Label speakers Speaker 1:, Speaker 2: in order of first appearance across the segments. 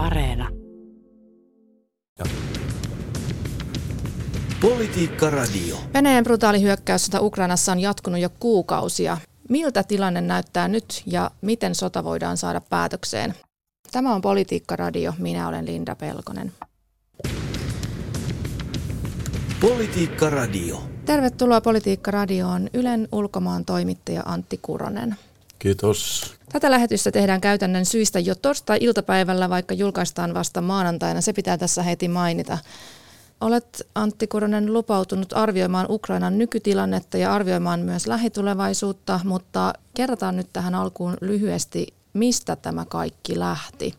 Speaker 1: Areena.
Speaker 2: Politiikka Radio.
Speaker 3: Venäjän brutaali hyökkäyssota Ukrainassa on jatkunut jo kuukausia. Miltä tilanne näyttää nyt ja miten sota voidaan saada päätökseen? Tämä on Politiikka Radio. Minä olen Linda Pelkonen.
Speaker 2: Politiikka Radio.
Speaker 3: Tervetuloa Politiikka Radioon Ylen ulkomaan toimittaja Antti Kuronen.
Speaker 4: Kiitos.
Speaker 3: Tätä lähetystä tehdään käytännön syistä jo torstai-iltapäivällä, vaikka julkaistaan vasta maanantaina. Se pitää tässä heti mainita. Olet Antti Kuronen lupautunut arvioimaan Ukrainan nykytilannetta ja arvioimaan myös lähitulevaisuutta, mutta kerrotaan nyt tähän alkuun lyhyesti, mistä tämä kaikki lähti.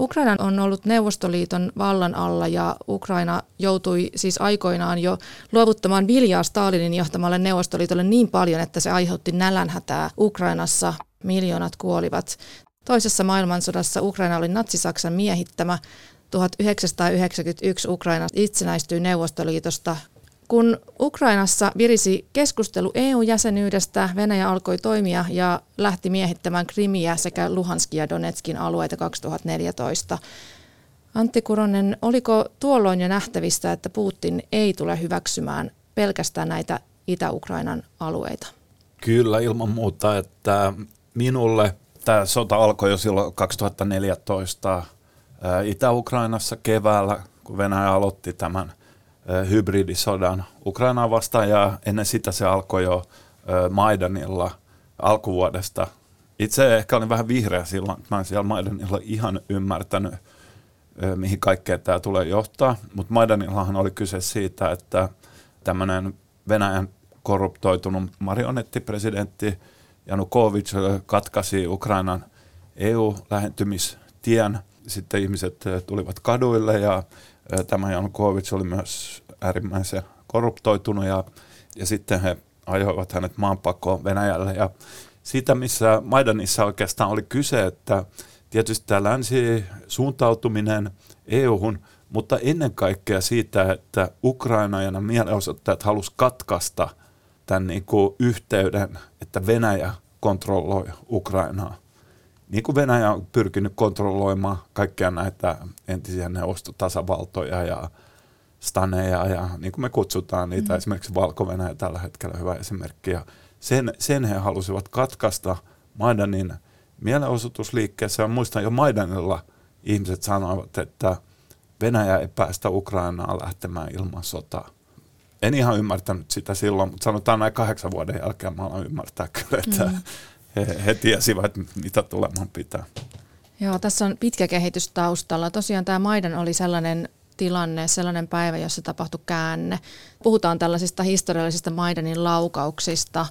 Speaker 3: Ukraina on ollut Neuvostoliiton vallan alla ja Ukraina joutui siis aikoinaan jo luovuttamaan viljaa Stalinin johtamalle Neuvostoliitolle niin paljon, että se aiheutti nälänhätää Ukrainassa. Miljoonat kuolivat. Toisessa maailmansodassa Ukraina oli Natsi-Saksan miehittämä. 1991 Ukraina itsenäistyi Neuvostoliitosta. Kun Ukrainassa virisi keskustelu EU-jäsenyydestä, Venäjä alkoi toimia ja lähti miehittämään Krimiä sekä Luhanskia ja Donetskin alueita 2014. Antti Kuronen, oliko tuolloin jo nähtävistä, että Putin ei tule hyväksymään pelkästään näitä Itä-Ukrainan alueita?
Speaker 4: Kyllä ilman muuta, että minulle tämä sota alkoi jo silloin 2014 Itä-Ukrainassa keväällä, kun Venäjä aloitti tämän hybridisodan Ukrainaa vastaan ja ennen sitä se alkoi jo Maidanilla alkuvuodesta. Itse ehkä olin vähän vihreä silloin, mä en siellä Maidanilla ihan ymmärtänyt, mihin kaikkea tämä tulee johtaa, mutta Maidanillahan oli kyse siitä, että tämmöinen Venäjän korruptoitunut marionettipresidentti Janukovic katkaisi Ukrainan EU-lähentymistien. Sitten ihmiset tulivat kaduille ja tämä Janukovic oli myös äärimmäisen korruptoitunut ja, ja sitten he ajoivat hänet maanpakoon Venäjälle. Ja siitä, missä Maidanissa oikeastaan oli kyse, että tietysti tämä länsi suuntautuminen EU-hun, mutta ennen kaikkea siitä, että Ukraina ja nämä mielenosoittajat halusivat katkaista tämän niin kuin yhteyden, että Venäjä kontrolloi Ukrainaa niin kuin Venäjä on pyrkinyt kontrolloimaan kaikkia näitä entisiä neuvostotasavaltoja ja staneja ja niin kuin me kutsutaan niitä, mm. esimerkiksi valko tällä hetkellä hyvä esimerkki. Ja sen, sen he halusivat katkaista Maidanin mielenosoitusliikkeessä. Ja muistan jo Maidanilla ihmiset sanoivat, että Venäjä ei päästä Ukrainaa lähtemään ilman sotaa. En ihan ymmärtänyt sitä silloin, mutta sanotaan näin kahdeksan vuoden jälkeen mä olen ymmärtää kyllä, että mm he, he tiesivät, mitä tulemaan pitää.
Speaker 3: Joo, tässä on pitkä kehitys taustalla. Tosiaan tämä Maidan oli sellainen tilanne, sellainen päivä, jossa tapahtui käänne. Puhutaan tällaisista historiallisista Maidanin laukauksista.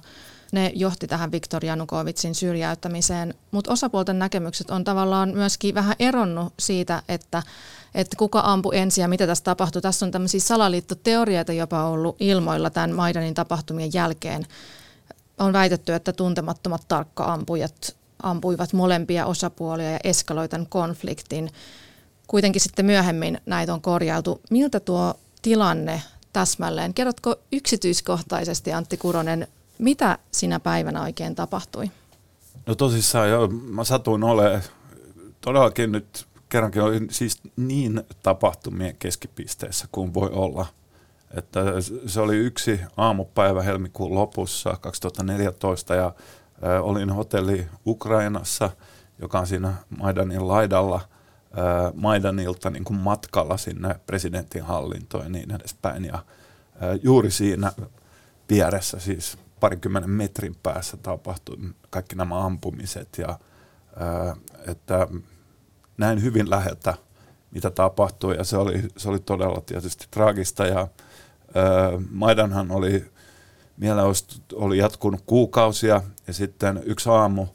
Speaker 3: Ne johti tähän Viktor Janukovitsin syrjäyttämiseen, mutta osapuolten näkemykset on tavallaan myöskin vähän eronnut siitä, että, että kuka ampui ensin ja mitä tässä tapahtui. Tässä on tämmöisiä salaliittoteorioita jopa ollut ilmoilla tämän Maidanin tapahtumien jälkeen on väitetty, että tuntemattomat tarkka-ampujat ampuivat molempia osapuolia ja eskaloi tämän konfliktin. Kuitenkin sitten myöhemmin näitä on korjautu. Miltä tuo tilanne täsmälleen? Kerrotko yksityiskohtaisesti, Antti Kuronen, mitä sinä päivänä oikein tapahtui?
Speaker 4: No tosissaan jo, mä satuin olemaan todellakin nyt kerrankin olin siis niin tapahtumien keskipisteessä kuin voi olla – että se oli yksi aamupäivä helmikuun lopussa 2014 ja olin hotelli Ukrainassa, joka on siinä Maidanin laidalla Maidanilta niin kuin matkalla sinne presidentin hallintoon ja niin edespäin. Ja juuri siinä vieressä, siis parikymmenen metrin päässä tapahtui kaikki nämä ampumiset ja että näin hyvin läheltä, mitä tapahtui ja se oli, se oli todella tietysti traagista ja Maidanhan oli, mielenosoitus oli jatkunut kuukausia ja sitten yksi aamu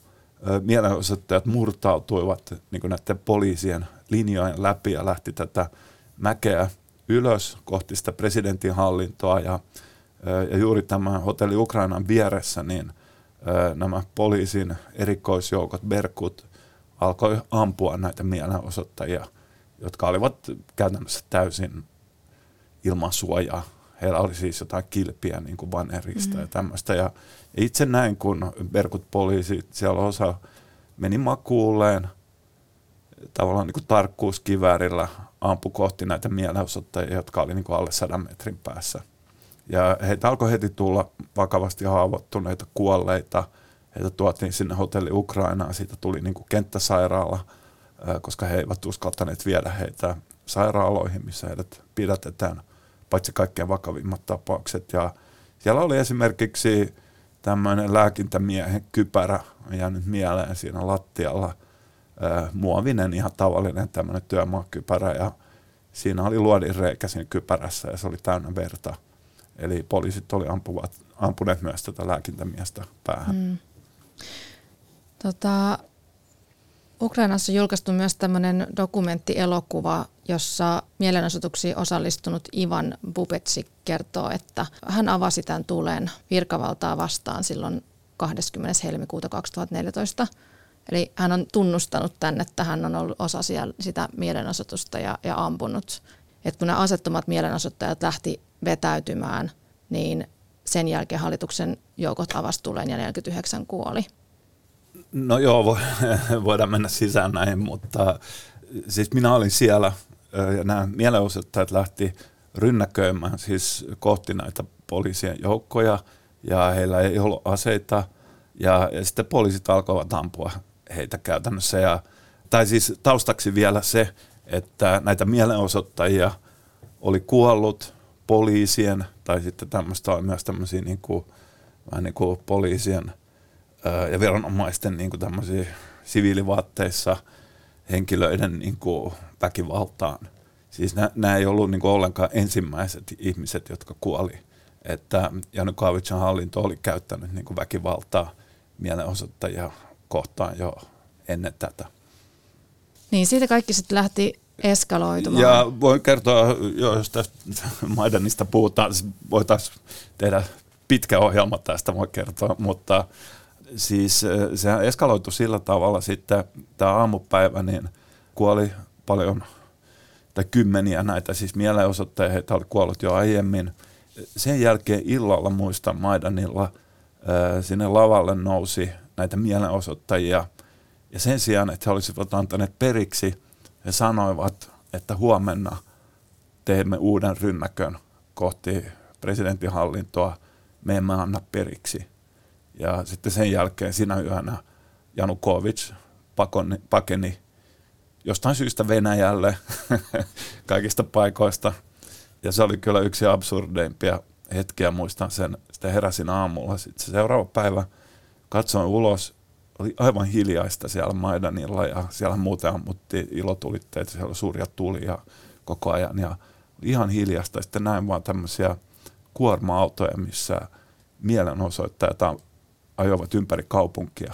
Speaker 4: mielenosoittajat murtautuivat niin näiden poliisien linjojen läpi ja lähti tätä mäkeä ylös kohti sitä presidentin hallintoa ja, ja juuri tämä hotelli Ukrainan vieressä, niin nämä poliisin erikoisjoukot, Berkut, alkoi ampua näitä mielenosoittajia, jotka olivat käytännössä täysin ilman suojaa heillä oli siis jotain kilpiä niin kuin vanerista mm. ja tämmöistä. Ja itse näin, kun Berkut poliisi, siellä osa meni makuulleen, tavallaan niin kuin tarkkuuskiväärillä ampui kohti näitä mielenosoittajia, jotka oli niin kuin alle sadan metrin päässä. Ja heitä alkoi heti tulla vakavasti haavoittuneita, kuolleita. Heitä tuotiin sinne hotelli Ukrainaan, siitä tuli niin kuin kenttäsairaala, koska he eivät uskaltaneet viedä heitä sairaaloihin, missä heidät pidätetään, paitsi kaikkein vakavimmat tapaukset. Ja siellä oli esimerkiksi tämmöinen lääkintämiehen kypärä, jäänyt mieleen siinä lattialla, muovinen ihan tavallinen tämmöinen työmaakypärä ja siinä oli luodin reikä siinä kypärässä ja se oli täynnä verta. Eli poliisit oli ampuvat, ampuneet myös tätä lääkintämiestä päähän. Mm.
Speaker 3: Tota, Ukrainassa on julkaistu myös tämmöinen dokumenttielokuva, jossa mielenosoituksiin osallistunut Ivan Bubetsik kertoo, että hän avasi tämän tulen virkavaltaa vastaan silloin 20. helmikuuta 2014. Eli hän on tunnustanut tänne, että hän on ollut osa sitä mielenosoitusta ja, ja ampunut. Et kun nämä asettomat mielenosoittajat lähti vetäytymään, niin sen jälkeen hallituksen joukot avasi tulen ja 49 kuoli.
Speaker 4: No joo, voidaan mennä sisään näin, mutta siis minä olin siellä ja nämä mielenosoittajat lähti rynnäköimään siis kohti näitä poliisien joukkoja ja heillä ei ollut aseita ja, ja sitten poliisit alkoivat ampua heitä käytännössä. Ja, tai siis taustaksi vielä se, että näitä mielenosoittajia oli kuollut poliisien tai sitten tämmöistä myös tämmöisiä niin kuin, vähän niin kuin poliisien ää, ja viranomaisten niin kuin tämmöisiä siviilivaatteissa henkilöiden niin kuin väkivaltaan. Siis nämä ei ollut niin kuin ollenkaan ensimmäiset ihmiset, jotka kuoli. Että Janukovicin hallinto oli käyttänyt niin kuin väkivaltaa mielenosoittajia kohtaan jo ennen tätä.
Speaker 3: Niin, siitä kaikki sitten lähti eskaloitumaan.
Speaker 4: Ja voin kertoa, jos tästä Maidanista puhutaan, voitaisiin tehdä pitkä ohjelma tästä, voi kertoa, mutta siis eh, se eskaloitu sillä tavalla sitten, tämä aamupäivä, niin kuoli paljon tai kymmeniä näitä siis mielenosoittajia, oli kuollut jo aiemmin. Sen jälkeen illalla, muistan Maidanilla, eh, sinne lavalle nousi näitä mielenosoittajia. Ja sen sijaan, että he olisivat antaneet periksi, he sanoivat, että huomenna teemme uuden rynnäkön kohti presidentinhallintoa, me emme anna periksi. Ja sitten sen jälkeen sinä yönä Janukovic pakoni, pakeni jostain syystä Venäjälle kaikista paikoista. Ja se oli kyllä yksi absurdeimpia hetkiä, muistan sen. Sitten heräsin aamulla. Sitten se seuraava päivä – katsoin ulos, oli aivan hiljaista siellä Maidanilla ja siellä muuten ammuttiin ilotulitteita, siellä oli suuria tulia koko ajan ja ihan hiljasta. Sitten näin vaan tämmöisiä kuorma-autoja, missä mielenosoittajat ajoivat ympäri kaupunkia.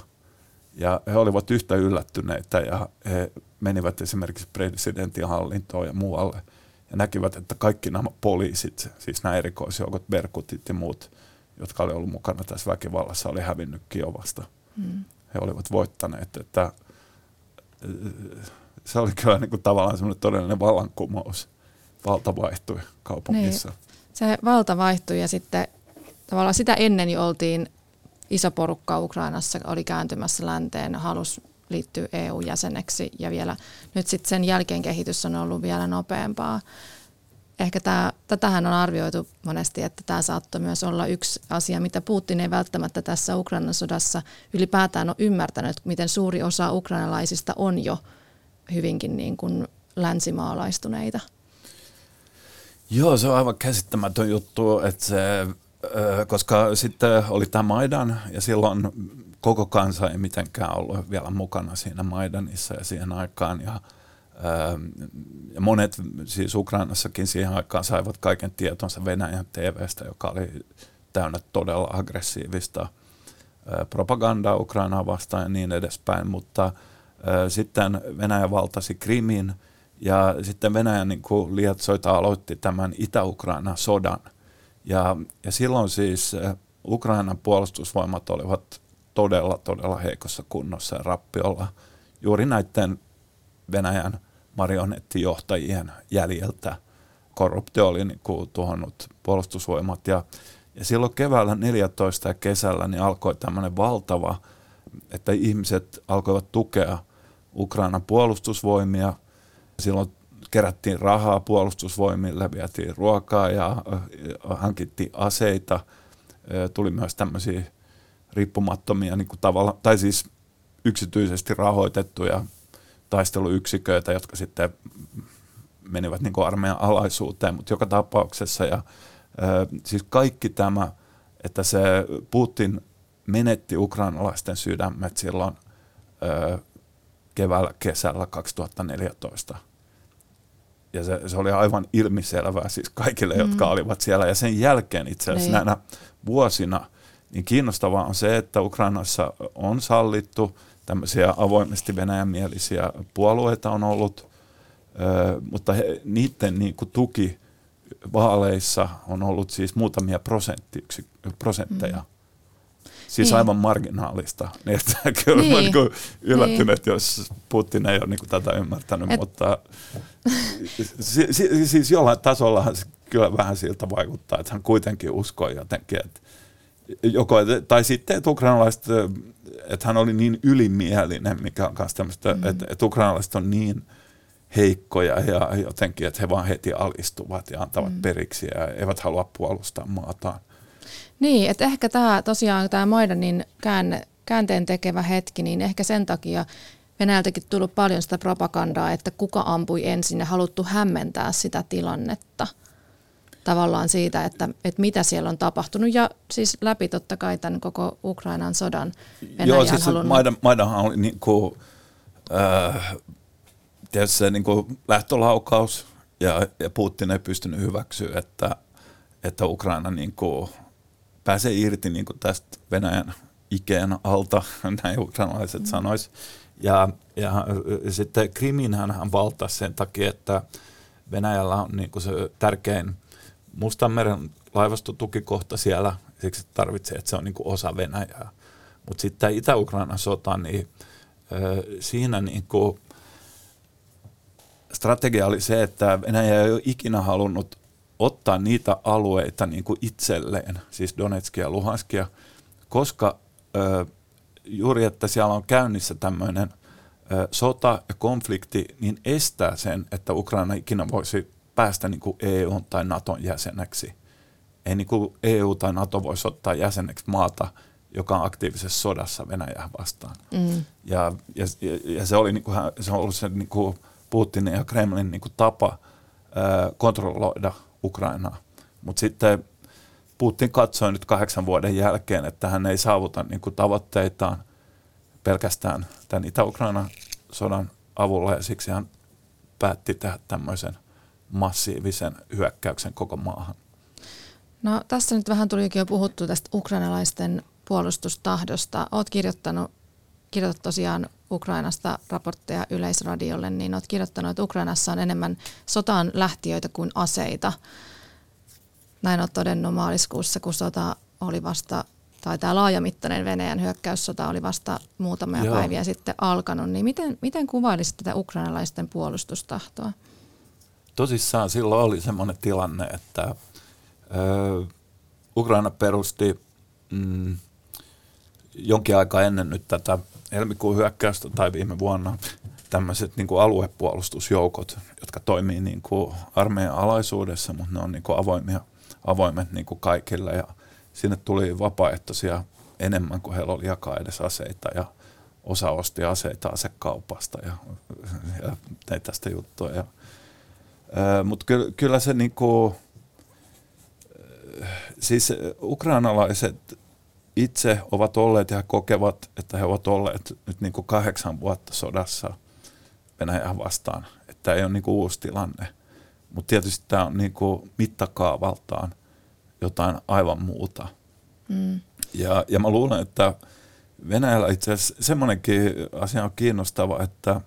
Speaker 4: Ja he olivat yhtä yllättyneitä ja he menivät esimerkiksi presidentin hallintoon ja muualle ja näkivät, että kaikki nämä poliisit, siis nämä erikoisjoukot, Berkutit ja muut, jotka oli ollut mukana tässä väkivallassa, oli hävinnyt Kiovasta. Mm. He olivat voittaneet, että se oli kyllä niin kuin tavallaan semmoinen todellinen vallankumous. Valta vaihtui kaupungissa. Niin.
Speaker 3: Se valta vaihtui ja sitten tavallaan sitä ennen jo oltiin iso porukka Ukrainassa oli kääntymässä länteen, halusi liittyä EU-jäseneksi ja vielä nyt sitten sen jälkeen kehitys on ollut vielä nopeampaa ehkä tämä, tätähän on arvioitu monesti, että tämä saattoi myös olla yksi asia, mitä Putin ei välttämättä tässä Ukrainan sodassa ylipäätään ole ymmärtänyt, miten suuri osa ukrainalaisista on jo hyvinkin niin kuin länsimaalaistuneita.
Speaker 4: Joo, se on aivan käsittämätön juttu, että se, koska sitten oli tämä Maidan ja silloin koko kansa ei mitenkään ollut vielä mukana siinä Maidanissa ja siihen aikaan. Ja monet siis Ukrainassakin siihen aikaan saivat kaiken tietonsa Venäjän TVstä, joka oli täynnä todella aggressiivista propagandaa Ukrainaa vastaan ja niin edespäin, mutta sitten Venäjä valtasi Krimin ja sitten Venäjä niin kuin lietsoita aloitti tämän Itä-Ukrainan sodan. Ja, ja silloin siis Ukrainan puolustusvoimat olivat todella, todella heikossa kunnossa ja rappiolla juuri näiden Venäjän marionettijohtajien jäljeltä. Korruptio oli niin kuin tuhonnut puolustusvoimat ja, ja silloin keväällä 14 ja kesällä niin alkoi tämmöinen valtava, että ihmiset alkoivat tukea Ukrainan puolustusvoimia. Silloin kerättiin rahaa puolustusvoimille, vietiin ruokaa ja hankittiin aseita. Tuli myös tämmöisiä riippumattomia niin kuin tavalla, tai siis yksityisesti rahoitettuja taisteluyksiköitä, jotka sitten menivät niin kuin armeijan alaisuuteen, mutta joka tapauksessa ja siis kaikki tämä, että se Putin menetti ukrainalaisten sydämet silloin keväällä, kesällä 2014. Ja se, se oli aivan ilmiselvää siis kaikille, mm. jotka olivat siellä. Ja sen jälkeen itse asiassa niin. näinä vuosina, niin kiinnostavaa on se, että Ukrainassa on sallittu tämmöisiä avoimesti venäjänmielisiä puolueita on ollut, mutta he, niiden niin kuin tuki vaaleissa on ollut siis muutamia prosentteja. Mm. Siis niin. aivan marginaalista. Niin, että kyllä niin. niin yllättynyt, niin. jos Putin ei ole niin kuin tätä ymmärtänyt, Et... mutta si, si, siis jollain tasolla kyllä vähän siltä vaikuttaa, että hän kuitenkin uskoi jotenkin, että joko, tai sitten, että ukrainalaiset, että hän oli niin ylimielinen, mikä on myös tämmöistä, mm. että, että ukrainalaiset on niin heikkoja ja jotenkin, että he vaan heti alistuvat ja antavat mm. periksi ja eivät halua puolustaa maataan.
Speaker 3: Niin, että ehkä tämä tosiaan tämä Maidanin käänne, käänteen tekevä hetki, niin ehkä sen takia Venäjältäkin tullut paljon sitä propagandaa, että kuka ampui ensin ja haluttu hämmentää sitä tilannetta tavallaan siitä, että, että mitä siellä on tapahtunut ja siis läpi totta kai tämän koko Ukrainan sodan
Speaker 4: Venäjä Joo, siis halunnut... Maidan, Maidanhan oli niin kuin, äh, se niin kuin lähtölaukaus ja, ja Putin ei pystynyt hyväksyä, että, että Ukraina niin kuin pääsee irti niin kuin tästä Venäjän ikeen alta, näin ukrainalaiset mm. sanois. Ja, ja sitten Krimin hän valtasi sen takia, että Venäjällä on niin kuin se tärkein Mustanmeren laivastotukikohta siellä, siksi tarvitsee, että se on niin kuin osa Venäjää. Mutta sitten tämä Itä-Ukrainan sota, niin siinä niin kuin strategia oli se, että Venäjä ei ole ikinä halunnut ottaa niitä alueita niin kuin itselleen, siis Donetskia ja Luhanskia, koska ö, juuri, että siellä on käynnissä tämmöinen sota ja konflikti, niin estää sen, että Ukraina ikinä voisi päästä niin kuin EU tai Naton jäseneksi. Ei niin kuin EU tai Nato voisi ottaa jäseneksi maata, joka on aktiivisessa sodassa Venäjää vastaan. Mm. Ja, ja, ja se, oli niin kuin, se on ollut se niin kuin Putinin ja Kremlin niin kuin tapa ö, kontrolloida – Ukrainaa. Mutta sitten Putin katsoi nyt kahdeksan vuoden jälkeen, että hän ei saavuta niin kuin tavoitteitaan pelkästään tämän Itä-Ukrainan sodan avulla ja siksi hän päätti tehdä tämmöisen massiivisen hyökkäyksen koko maahan.
Speaker 3: No tässä nyt vähän tulikin jo puhuttu tästä ukrainalaisten puolustustahdosta. Olet kirjoittanut, kirjoitat tosiaan Ukrainasta raportteja Yleisradiolle, niin olet kirjoittanut, että Ukrainassa on enemmän sotaan lähtiöitä kuin aseita. Näin olet todennut maaliskuussa, kun sota oli vasta, tai tämä laajamittainen Venäjän hyökkäyssota oli vasta muutamia Joo. päiviä sitten alkanut. Niin miten, miten kuvailisit tätä ukrainalaisten puolustustahtoa?
Speaker 4: Tosissaan silloin oli sellainen tilanne, että ö, Ukraina perusti mm, jonkin aikaa ennen nyt tätä helmikuun hyökkäystä tai viime vuonna tämmöiset niin kuin aluepuolustusjoukot, jotka toimii niin kuin armeijan alaisuudessa, mutta ne on niin kuin avoimia, avoimet niin kuin kaikille ja sinne tuli vapaaehtoisia enemmän kuin heillä oli jakaa edes aseita ja osa osti aseita asekaupasta ja, ja tei tästä juttua. Ja, mutta kyllä, kyllä se niin kuin, siis ukrainalaiset itse ovat olleet ja kokevat, että he ovat olleet nyt niin kuin kahdeksan vuotta sodassa Venäjää vastaan. Että ei ole niin kuin uusi tilanne. Mutta tietysti tämä on niin kuin mittakaavaltaan jotain aivan muuta. Mm. Ja, ja mä luulen, että Venäjällä itse asiassa semmoinenkin asia on kiinnostava, että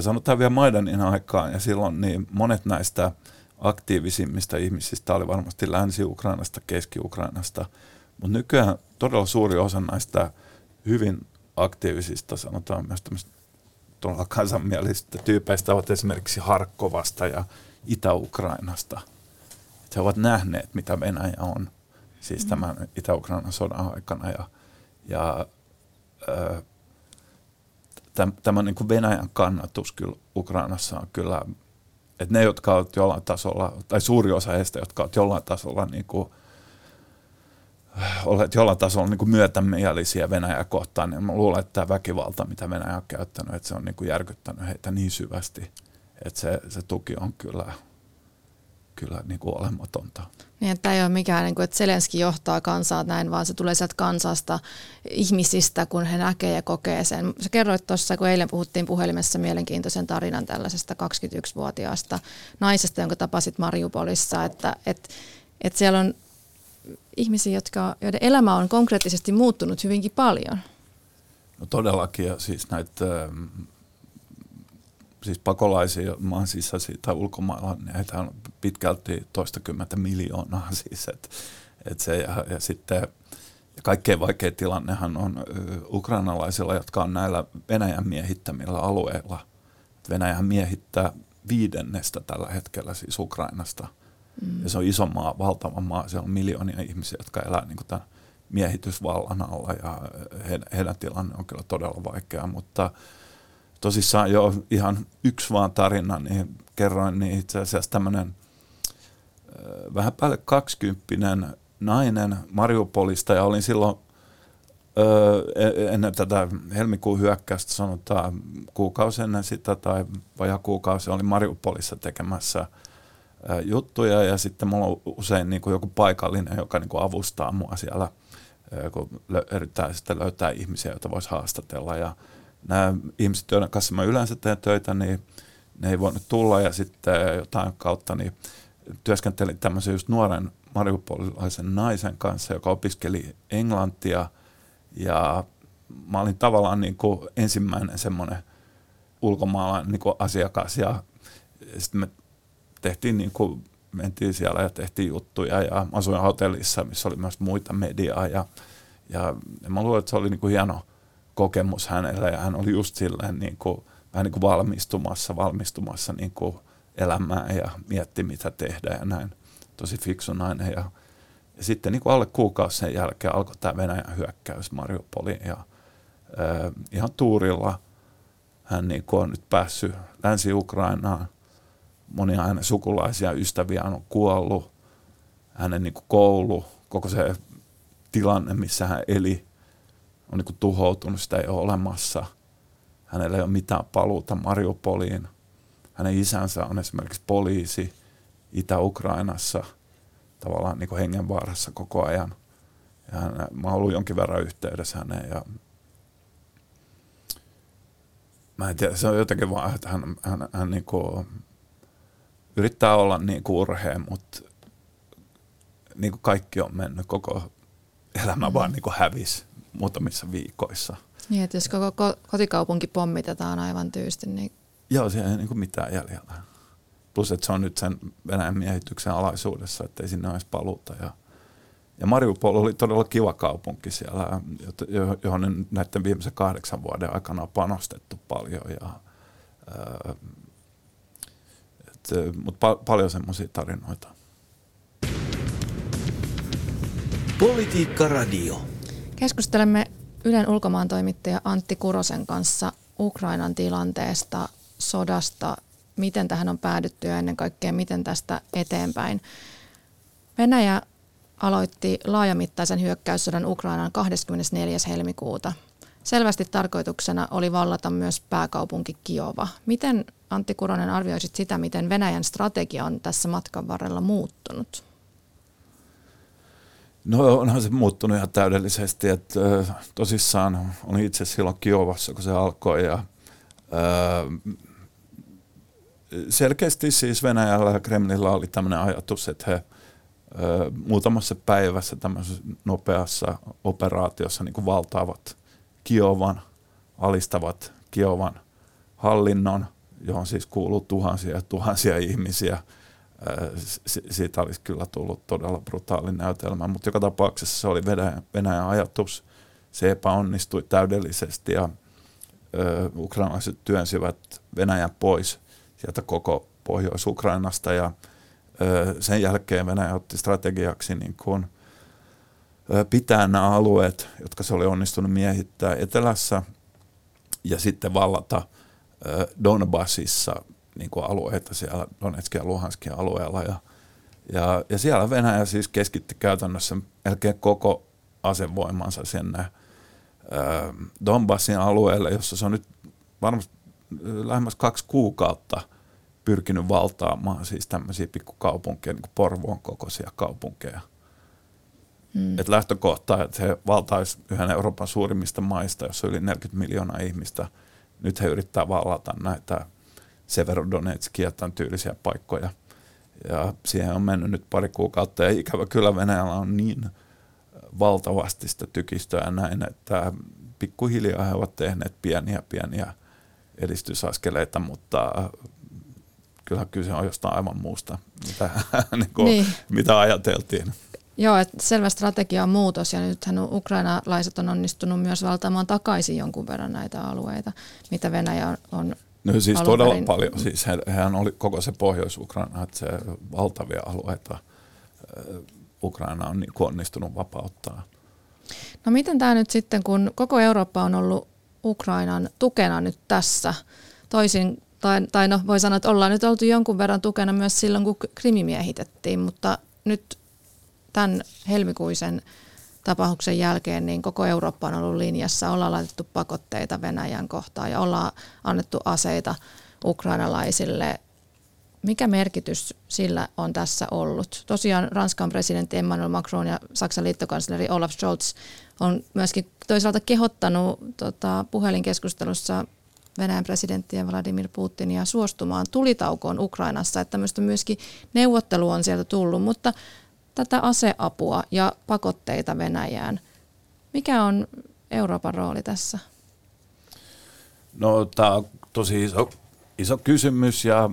Speaker 4: sanotaan vielä Maidanin aikaan ja silloin niin monet näistä aktiivisimmista ihmisistä oli varmasti Länsi-Ukrainasta, Keski-Ukrainasta – mutta nykyään todella suuri osa näistä hyvin aktiivisista, sanotaan myös tuolla kansanmielisistä tyypeistä ovat esimerkiksi Harkkovasta ja Itä-Ukrainasta. Että he ovat nähneet, mitä Venäjä on, siis mm. tämän Itä-Ukrainan sodan aikana. Ja, ja tämä niin kuin Venäjän kannatus kyllä Ukrainassa on kyllä, että ne, jotka ovat jollain tasolla, tai suuri osa heistä, jotka ovat jollain tasolla niin kuin, olleet jollain tasolla niin kuin myötämielisiä Venäjää kohtaan, niin mä luulen, että tämä väkivalta, mitä Venäjä on käyttänyt, että se on niin kuin järkyttänyt heitä niin syvästi, että se, se tuki on kyllä, kyllä niin kuin olematonta.
Speaker 3: Niin, että ei ole mikään, niin kuin, että Zelenski johtaa kansaa näin, vaan se tulee sieltä kansasta, ihmisistä, kun he näkee ja kokee sen. Sä kerroit tuossa, kun eilen puhuttiin puhelimessa mielenkiintoisen tarinan tällaisesta 21-vuotiaasta naisesta, jonka tapasit Mariupolissa, että, että, että siellä on ihmisiä, jotka, joiden elämä on konkreettisesti muuttunut hyvinkin paljon.
Speaker 4: No todellakin, ja siis näitä siis pakolaisia maan sisäisiä tai ulkomailla, niin heitä on pitkälti toistakymmentä miljoonaa siis, et, et se, ja, ja sitten ja kaikkein vaikein tilannehan on ukrainalaisilla, jotka on näillä Venäjän miehittämillä alueilla. Venäjähän miehittää viidennestä tällä hetkellä siis Ukrainasta. Mm. Ja se on iso maa, valtava maa. Siellä on miljoonia ihmisiä, jotka elää niin tämän miehitysvallan alla ja heidän, heidän tilanne on kyllä todella vaikea, mutta tosissaan jo ihan yksi vaan tarina, niin kerroin, niin itse asiassa tämmöinen vähän päälle kaksikymppinen nainen Mariupolista ja olin silloin öö, ennen tätä helmikuun hyökkäystä sanotaan kuukausi ennen sitä tai vajaa kuukausi olin Mariupolissa tekemässä öö, juttuja ja sitten mulla on usein niin kuin joku paikallinen, joka niin kuin avustaa mua siellä, öö, kun yrittää sitten löytää ihmisiä, joita voisi haastatella ja nämä ihmiset, joiden kanssa mä yleensä teen töitä, niin ne ei voinut tulla ja sitten jotain kautta niin työskentelin tämmöisen just nuoren mariupolilaisen naisen kanssa, joka opiskeli englantia. Ja mä olin tavallaan niin kuin ensimmäinen semmoinen ulkomaalainen niin kuin asiakas ja sitten me tehtiin niin kuin, mentiin siellä ja tehtiin juttuja ja asuin hotellissa, missä oli myös muita mediaa ja, ja, mä luulen, että se oli niin kuin hieno – kokemus hänelle ja hän oli just silleen niin kuin, vähän niin kuin valmistumassa, valmistumassa niin kuin elämään ja mietti mitä tehdä ja näin. Tosi fiksu nainen ja, ja sitten niin kuin alle kuukausi sen jälkeen alkoi tämä Venäjän hyökkäys Mariupoliin ja äh, ihan tuurilla hän niin kuin on nyt päässyt Länsi-Ukrainaan. Monia hänen sukulaisia ystäviä on kuollut. Hänen niin kuin koulu, koko se tilanne, missä hän eli, on niin kuin tuhoutunut, sitä ei ole olemassa. Hänellä ei ole mitään paluuta Mariupoliin. Hänen isänsä on esimerkiksi poliisi Itä-Ukrainassa, tavallaan niin kuin hengenvaarassa koko ajan. Ja hän, mä oon ollut jonkin verran yhteydessä häneen ja mä en tiedä, se on jotenkin vaan, että hän, hän, hän niin kuin yrittää olla niin kuin urheen, mutta niin kuin kaikki on mennyt, koko elämä mm. vaan niin kuin hävisi muutamissa viikoissa.
Speaker 3: Niin, että jos koko kotikaupunki pommitetaan aivan tyysti, niin...
Speaker 4: Joo, siellä ei niin mitään jäljellä. Plus, että se on nyt sen Venäjän miehityksen alaisuudessa, että ei sinne olisi paluuta. Ja, ja Mariupol oli todella kiva kaupunki siellä, johon näiden viimeisen kahdeksan vuoden aikana on panostettu paljon. Ja, ää, et, mutta pa- paljon semmoisia tarinoita.
Speaker 2: Politiikka Radio.
Speaker 3: Keskustelemme Ylen ulkomaantoimittaja Antti Kurosen kanssa Ukrainan tilanteesta, sodasta, miten tähän on päädytty ja ennen kaikkea miten tästä eteenpäin. Venäjä aloitti laajamittaisen hyökkäyssodan Ukrainan 24. helmikuuta. Selvästi tarkoituksena oli vallata myös pääkaupunki Kiova. Miten Antti Kuronen arvioisit sitä, miten Venäjän strategia on tässä matkan varrella muuttunut?
Speaker 4: No onhan se muuttunut ihan täydellisesti, että tosissaan olin itse silloin Kiovassa, kun se alkoi ja selkeästi siis Venäjällä ja Kremlillä oli tämmöinen ajatus, että he muutamassa päivässä tämmöisessä nopeassa operaatiossa niin kuin valtaavat Kiovan, alistavat Kiovan hallinnon, johon siis kuuluu tuhansia ja tuhansia ihmisiä – siitä olisi kyllä tullut todella brutaali näytelmä, mutta joka tapauksessa se oli Venäjän, Venäjän ajatus. Se epäonnistui täydellisesti ja ö, ukrainalaiset työnsivät Venäjän pois sieltä koko Pohjois-Ukrainasta ja ö, sen jälkeen Venäjä otti strategiaksi niin kuin, ö, pitää nämä alueet, jotka se oli onnistunut miehittää etelässä ja sitten vallata Donbassissa niin kuin alueita siellä Donetskin ja Luhanskin alueella. Ja, ja, ja siellä Venäjä siis keskitti käytännössä melkein koko asevoimansa sinne Donbassin alueelle, jossa se on nyt varmasti lähemmäs kaksi kuukautta pyrkinyt valtaamaan siis tämmöisiä pikkukaupunkeja, niin kuin Porvoon kokoisia kaupunkeja. Mm. Et lähtökohta, että he valtaisi yhden Euroopan suurimmista maista, jossa on yli 40 miljoonaa ihmistä. Nyt he yrittää vallata näitä Severodonetskia tämän tyylisiä paikkoja. Ja siihen on mennyt nyt pari kuukautta ja ikävä kyllä Venäjällä on niin valtavasti sitä tykistöä näin, että pikkuhiljaa he ovat tehneet pieniä pieniä edistysaskeleita, mutta kyllä kyse on jostain aivan muusta, mitä, niin kuin, niin. mitä ajateltiin.
Speaker 3: Joo, että selvä strategia on muutos ja nythän ukrainalaiset on onnistunut myös valtaamaan takaisin jonkun verran näitä alueita, mitä Venäjä on, on
Speaker 4: No siis todella perin... paljon. Siis hehän oli koko se Pohjois-Ukraina, että se valtavia alueita Ukraina on niin onnistunut vapauttaa.
Speaker 3: No miten tämä nyt sitten, kun koko Eurooppa on ollut Ukrainan tukena nyt tässä, toisin, tai, tai no voi sanoa, että ollaan nyt oltu jonkun verran tukena myös silloin, kun Krimi miehitettiin, mutta nyt tämän helmikuisen tapauksen jälkeen niin koko Eurooppa on ollut linjassa. Ollaan laitettu pakotteita Venäjän kohtaan ja ollaan annettu aseita ukrainalaisille. Mikä merkitys sillä on tässä ollut? Tosiaan Ranskan presidentti Emmanuel Macron ja Saksan liittokansleri Olaf Scholz on myöskin toisaalta kehottanut tota, puhelinkeskustelussa Venäjän presidenttiä Vladimir Putinia suostumaan tulitaukoon Ukrainassa, että tämmöistä myöskin neuvottelu on sieltä tullut, mutta tätä aseapua ja pakotteita Venäjään. Mikä on Euroopan rooli tässä?
Speaker 4: No tämä on tosi iso, iso kysymys ja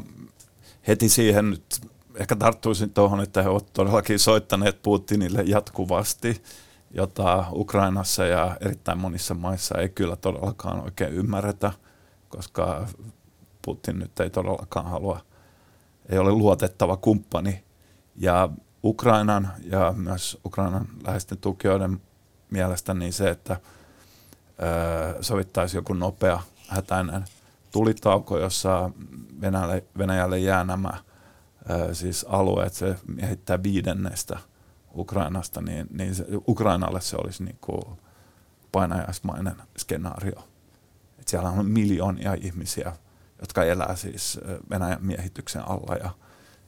Speaker 4: heti siihen nyt ehkä tarttuisin tuohon, että he ovat todellakin soittaneet Putinille jatkuvasti, jota Ukrainassa ja erittäin monissa maissa ei kyllä todellakaan oikein ymmärretä, koska Putin nyt ei todellakaan halua, ei ole luotettava kumppani. Ja Ukrainan ja myös Ukrainan läheisten tukijoiden mielestä niin se, että sovittaisi joku nopea hätäinen tulitauko, jossa Venäjälle, Venäjälle jää nämä siis alueet, se miehittää viidennestä Ukrainasta, niin, niin se, Ukrainalle se olisi niin kuin painajaismainen skenaario. Et siellä on miljoonia ihmisiä, jotka elää siis Venäjän miehityksen alla ja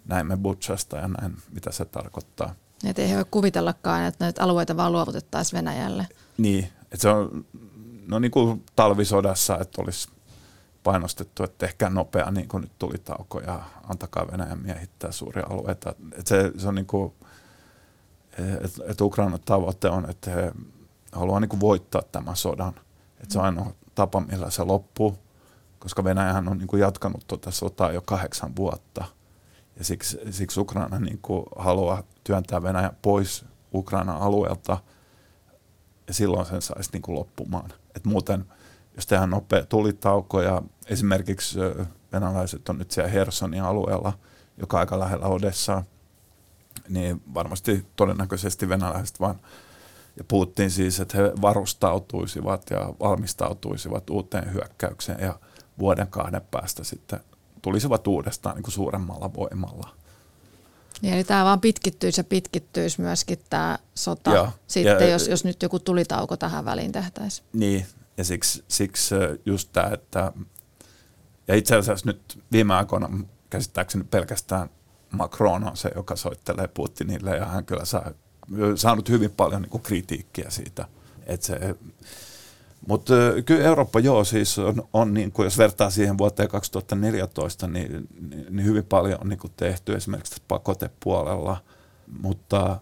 Speaker 4: näimme Butchasta ja näin, mitä se tarkoittaa.
Speaker 3: Että ei voi kuvitellakaan, että näitä alueita vaan luovutettaisiin Venäjälle.
Speaker 4: Niin, että se on no niin kuin talvisodassa, että olisi painostettu, että tehkää nopea niin kuin nyt tuli tauko ja antakaa Venäjän miehittää suuria alueita. Että se, se on niin kuin, että, että Ukrainan tavoite on, että he haluaa niin kuin voittaa tämän sodan. Että se on ainoa tapa, millä se loppuu, koska Venäjähän on niin kuin jatkanut tuota sotaa jo kahdeksan vuotta – ja siksi, siksi Ukraina niin kuin haluaa työntää Venäjä pois Ukrainan alueelta ja silloin sen saisi niin kuin loppumaan. Et muuten, jos tehdään nopea tulitauko ja esimerkiksi venäläiset on nyt siellä Hersonin alueella, joka aika lähellä Odessaa, niin varmasti todennäköisesti venäläiset vaan ja puhuttiin siis, että he varustautuisivat ja valmistautuisivat uuteen hyökkäykseen ja vuoden kahden päästä sitten tulisivat uudestaan niin kuin suuremmalla voimalla.
Speaker 3: Niin, eli tämä vaan pitkittyisi ja pitkittyisi myöskin tämä sota, Joo, sitten ja, jos, jos nyt joku tulitauko tähän väliin tehtäisiin.
Speaker 4: Niin, ja siksi, siksi just tämä, että ja itse asiassa nyt viime aikoina käsittääkseni pelkästään Macron on se, joka soittelee Putinille ja hän kyllä saa saanut hyvin paljon niin kuin kritiikkiä siitä, että se mutta kyllä Eurooppa joo, siis on, on niin kuin, jos vertaa siihen vuoteen 2014, niin, niin, niin hyvin paljon on niin kuin tehty esimerkiksi pakotepuolella, mutta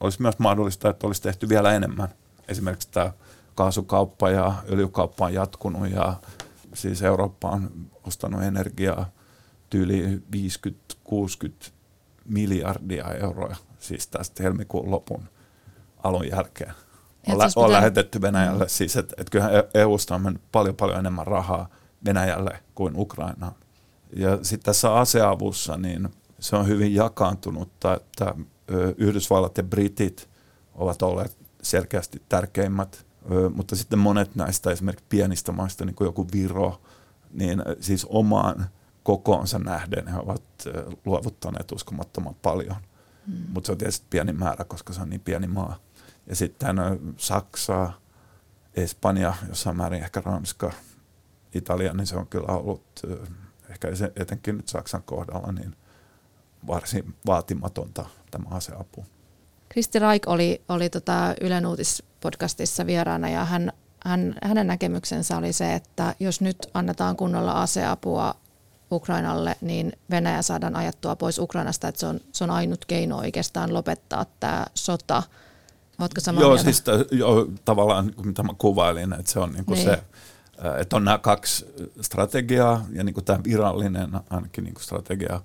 Speaker 4: olisi myös mahdollista, että olisi tehty vielä enemmän. Esimerkiksi tämä kaasukauppa ja öljykauppa on jatkunut ja siis Eurooppa on ostanut energiaa tyyli 50-60 miljardia euroa siis tästä helmikuun lopun alun jälkeen on, lä- on lähetetty Venäjälle. Siis, että et kyllähän EUsta on mennyt paljon paljon enemmän rahaa Venäjälle kuin Ukrainaan. Ja sitten tässä aseavussa, niin se on hyvin jakaantunutta, että Yhdysvallat ja Britit ovat olleet selkeästi tärkeimmät mutta sitten monet näistä esimerkiksi pienistä maista, niin kuin joku Viro, niin siis omaan kokoonsa nähden he ovat luovuttaneet uskomattoman paljon. Mm. Mutta se on tietysti pieni määrä, koska se on niin pieni maa. Ja sitten Saksa, Espanja, jossain määrin ehkä Ranska, Italia, niin se on kyllä ollut ehkä etenkin nyt Saksan kohdalla niin varsin vaatimatonta tämä aseapu.
Speaker 3: Kristi Raik oli, oli tota Ylen uutispodcastissa vieraana ja hän, hän, hänen näkemyksensä oli se, että jos nyt annetaan kunnolla aseapua Ukrainalle, niin Venäjä saadaan ajattua pois Ukrainasta, että se on, se on ainut keino oikeastaan lopettaa tämä sota. Oletko samaa
Speaker 4: Joo,
Speaker 3: mieltä?
Speaker 4: siis jo, tavallaan mitä mä kuvailin, että se on niin kuin niin. se, että on nämä kaksi strategiaa ja niin kuin tämä virallinen ainakin niin kuin strategia,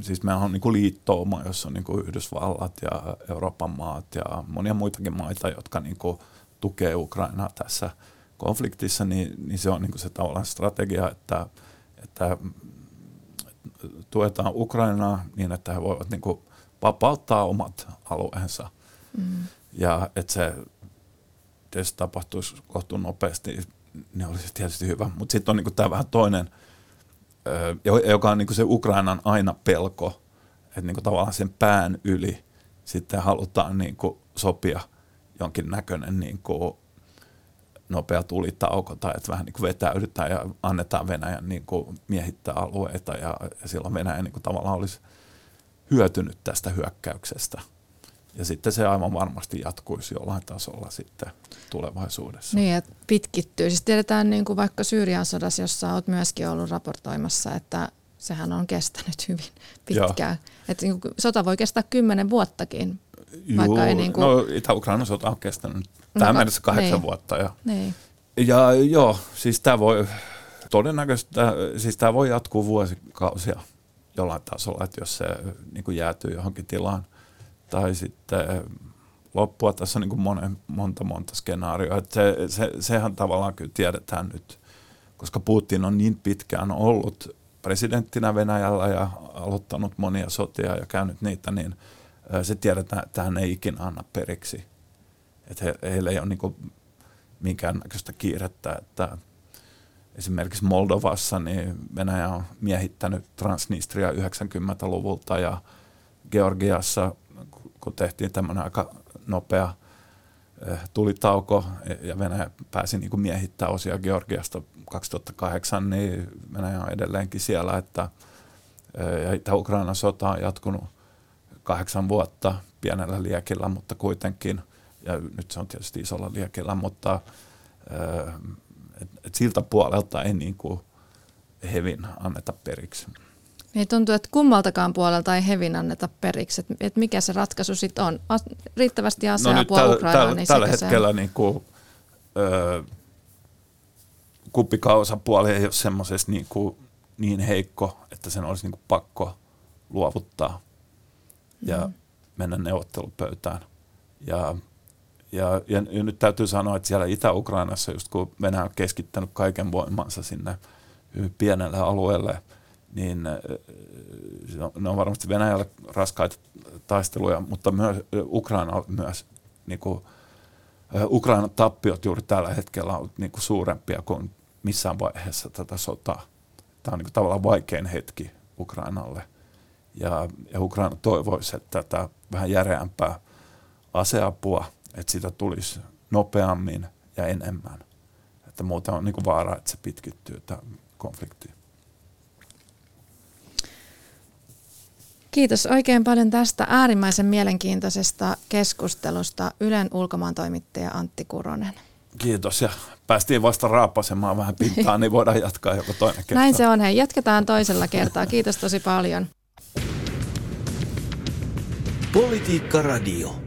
Speaker 4: siis meillä on niin kuin liittouma, jossa on niin kuin Yhdysvallat ja Euroopan maat ja monia muitakin maita, jotka niin kuin tukee Ukrainaa tässä konfliktissa, niin, niin se on niin kuin se tavallaan strategia, että, että tuetaan Ukrainaa niin, että he voivat niin kuin vapauttaa omat alueensa. Mm. Ja että se tietysti tapahtuisi kohtuun nopeasti, niin olisi tietysti hyvä. Mutta sitten on niin tämä vähän toinen, joka on niin se Ukrainan aina pelko, että niin tavallaan sen pään yli sitten halutaan niin sopia jonkin näköinen niin nopea tulitauko tai että vähän niin vetäydytään ja annetaan Venäjän niin kuin miehittää alueita ja, ja silloin Venäjä niin kuin tavallaan olisi hyötynyt tästä hyökkäyksestä. Ja sitten se aivan varmasti jatkuisi jollain tasolla sitten tulevaisuudessa.
Speaker 3: Niin, että pitkittyy. Siis tiedetään niin kuin vaikka Syyrian sodassa, jossa olet myöskin ollut raportoimassa, että sehän on kestänyt hyvin pitkään. Että niin kuin, sota voi kestää kymmenen vuottakin.
Speaker 4: Juu, vaikka ei niin kuin... no Itä-Ukrainan sota on kestänyt tähän no, mennessä kahdeksan niin. vuotta. Ja,
Speaker 3: niin.
Speaker 4: ja joo, siis tämä voi todennäköisesti, siis tämä voi jatkuu vuosikausia jollain tasolla, että jos se niin kuin jäätyy johonkin tilaan – tai sitten loppua. Tässä on niin kuin monen, monta monta skenaarioa. Se, se, sehän tavallaan kyllä tiedetään nyt, koska Putin on niin pitkään ollut presidenttinä Venäjällä ja aloittanut monia sotia ja käynyt niitä, niin se tiedetään, että hän ei ikinä anna periksi. Että he, heillä ei ole niin minkäännäköistä kiirettä, että esimerkiksi Moldovassa niin Venäjä on miehittänyt Transnistria 90-luvulta ja Georgiassa kun tehtiin tämmöinen aika nopea eh, tulitauko ja Venäjä pääsi niin miehittämään osia Georgiasta 2008, niin Venäjä on edelleenkin siellä, että eh, ja Itä-Ukrainan sota on jatkunut kahdeksan vuotta pienellä liekillä, mutta kuitenkin, ja nyt se on tietysti isolla liekillä, mutta eh, et, et siltä puolelta ei niin kuin hevin anneta periksi.
Speaker 3: Niin tuntuu, että kummaltakaan puolelta ei hevin anneta periksi, että, että mikä se ratkaisu sitten on. As, riittävästi aseapua no Ukrainaan. Täl,
Speaker 4: niin tällä hetkellä niin kuin, ö, kumpikaan osapuoli ei ole semmoisessa niin, kuin, niin heikko, että sen olisi niin kuin pakko luovuttaa ja mm. mennä neuvottelupöytään. Ja, ja, ja, ja nyt täytyy sanoa, että siellä Itä-Ukrainassa, just kun Venäjä on keskittänyt kaiken voimansa sinne hyvin pienelle alueelle – niin ne on varmasti Venäjälle raskaita taisteluja, mutta myös Ukraina myös niin kuin, Ukrainan tappiot juuri tällä hetkellä on niin kuin suurempia kuin missään vaiheessa tätä sotaa. Tämä on niin kuin tavallaan vaikein hetki Ukrainalle. Ja, ja Ukraina toivoisi, että tätä vähän järeämpää aseapua, että sitä tulisi nopeammin ja enemmän. Että muuten on niin kuin vaara, että se pitkittyy tämä konflikti.
Speaker 3: Kiitos oikein paljon tästä äärimmäisen mielenkiintoisesta keskustelusta Ylen ulkomaantoimittaja Antti Kuronen.
Speaker 4: Kiitos ja päästiin vasta raapasemaan vähän pintaan, niin voidaan jatkaa joku toinen kerta.
Speaker 3: Näin se on, hei jatketaan toisella kertaa. Kiitos tosi paljon.
Speaker 2: Politiikka Radio.